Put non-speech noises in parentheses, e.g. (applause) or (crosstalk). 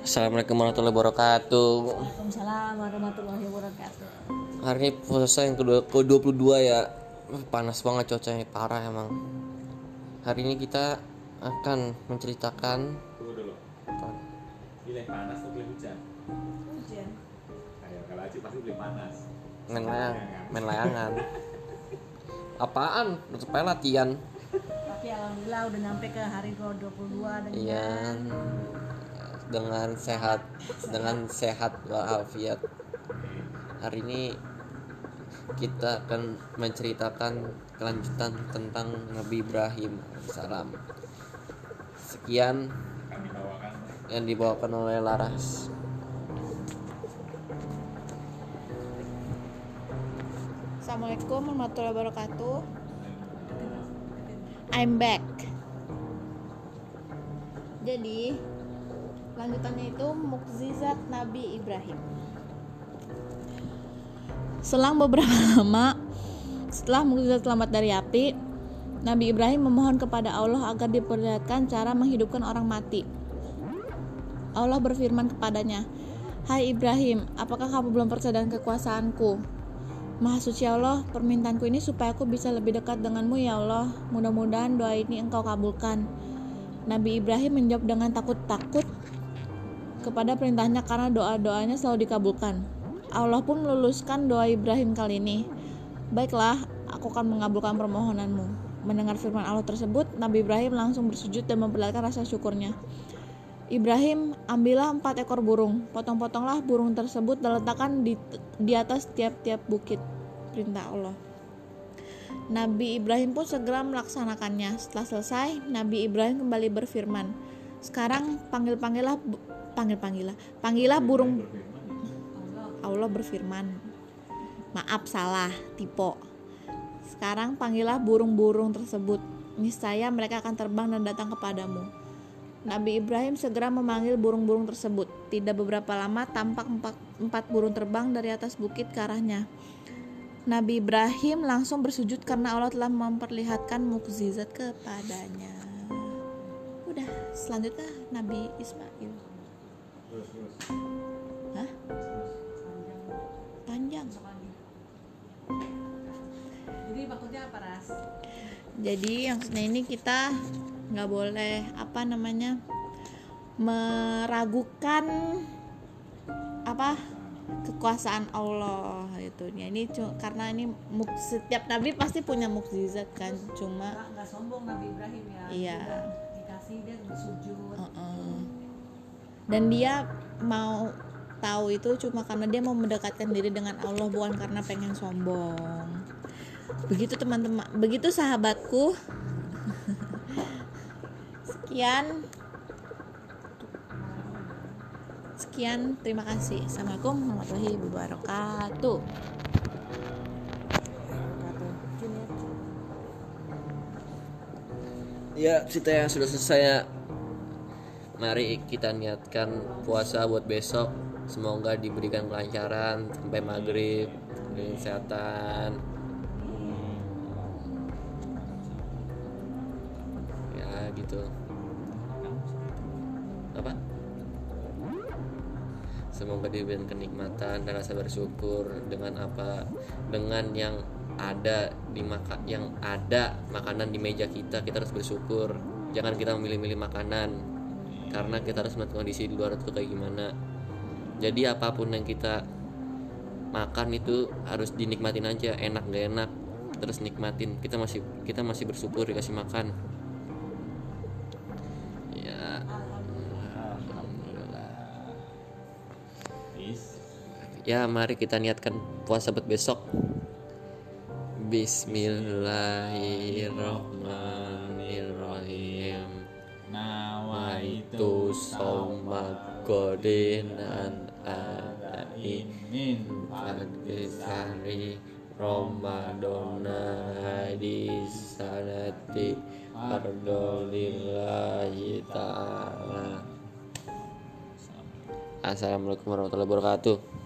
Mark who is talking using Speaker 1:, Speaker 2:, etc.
Speaker 1: Assalamualaikum warahmatullahi wabarakatuh.
Speaker 2: Waalaikumsalam warahmatullahi wabarakatuh.
Speaker 1: Hari ini puasa yang kedua ke 22 ya. Panas banget cuacanya parah emang. Hari ini kita akan menceritakan
Speaker 3: Tunggu dulu.
Speaker 1: apa?
Speaker 3: Pilih panas atau pilih hujan?
Speaker 2: Hujan.
Speaker 3: Ayo, kalau Aci pasti pilih panas.
Speaker 1: main layang, main layangan. Apaan? Supaya latihan.
Speaker 2: Tapi alhamdulillah udah nyampe ke hari ke-22 dan
Speaker 1: Iya. Dengan sehat, dengan sehat walafiat. Hari ini kita akan menceritakan kelanjutan tentang Nabi Ibrahim salam. Sekian yang dibawakan oleh Laras.
Speaker 4: Assalamualaikum warahmatullahi wabarakatuh. I'm back. Jadi lanjutannya itu mukjizat Nabi Ibrahim. Selang beberapa (laughs) lama setelah mukjizat selamat dari api, Nabi Ibrahim memohon kepada Allah agar diperlihatkan cara menghidupkan orang mati. Allah berfirman kepadanya, "Hai Ibrahim, apakah kamu belum percaya dengan kekuasaanku?" Maha suci Allah, permintaanku ini supaya aku bisa lebih dekat denganmu ya Allah. Mudah-mudahan doa ini engkau kabulkan. Nabi Ibrahim menjawab dengan takut-takut kepada perintahnya karena doa-doanya selalu dikabulkan. Allah pun meluluskan doa Ibrahim kali ini. Baiklah, aku akan mengabulkan permohonanmu. Mendengar firman Allah tersebut, Nabi Ibrahim langsung bersujud dan memperlihatkan rasa syukurnya. Ibrahim, ambillah empat ekor burung, potong-potonglah burung tersebut dan letakkan di, di atas tiap-tiap bukit. Perintah Allah. Nabi Ibrahim pun segera melaksanakannya. Setelah selesai, Nabi Ibrahim kembali berfirman, "Sekarang panggil-panggillah bu- panggil-panggillah, panggillah burung Allah berfirman, "Maaf salah, tipe. Sekarang panggillah burung-burung tersebut. Niscaya mereka akan terbang dan datang kepadamu." Nabi Ibrahim segera memanggil burung-burung tersebut. Tidak beberapa lama tampak empat, empat burung terbang dari atas bukit ke arahnya. Nabi Ibrahim langsung bersujud karena Allah telah memperlihatkan mukjizat kepadanya. Selanjutnya Nabi Ismail.
Speaker 3: terus terus.
Speaker 4: Hah? Panjang.
Speaker 2: Jadi maksudnya apa ras?
Speaker 4: Jadi maksudnya ini kita nggak boleh apa namanya meragukan apa kekuasaan Allah itu. Ya ini karena ini muk- setiap nabi pasti punya mukjizat kan, cuma
Speaker 2: Nggak, nggak sombong Nabi Ibrahim ya.
Speaker 4: Iya.
Speaker 2: Bersujud.
Speaker 4: Heeh. dan dia mau tahu itu cuma karena dia mau mendekatkan diri dengan Allah bukan karena pengen sombong. Begitu teman-teman, begitu sahabatku. (laughs) Sekian. Sekian, terima kasih. Assalamualaikum warahmatullahi wabarakatuh.
Speaker 1: Ya, cerita yang sudah selesai ya. Mari kita niatkan puasa buat besok. Semoga diberikan kelancaran sampai maghrib, kesehatan. Ya gitu. Apa? Semoga diberikan kenikmatan dan rasa bersyukur dengan apa? Dengan yang ada di maka yang ada makanan di meja kita kita harus bersyukur. Jangan kita memilih-milih makanan karena kita harus melihat kondisi di luar itu kayak gimana. Jadi apa pun yang kita makan itu harus dinikmatin aja enak gak enak terus nikmatin. Kita masih kita masih bersyukur dikasih makan. Ya. Alhamdulillah. Ya mari kita niatkan puasa buat besok Bismillahirrahmanirrahim. Waitu soma godinan ada
Speaker 3: Inin
Speaker 1: Fadisari Ramadona hadis sanati Fardolillahi ta'ala. Assalamualaikum warahmatullahi wabarakatuh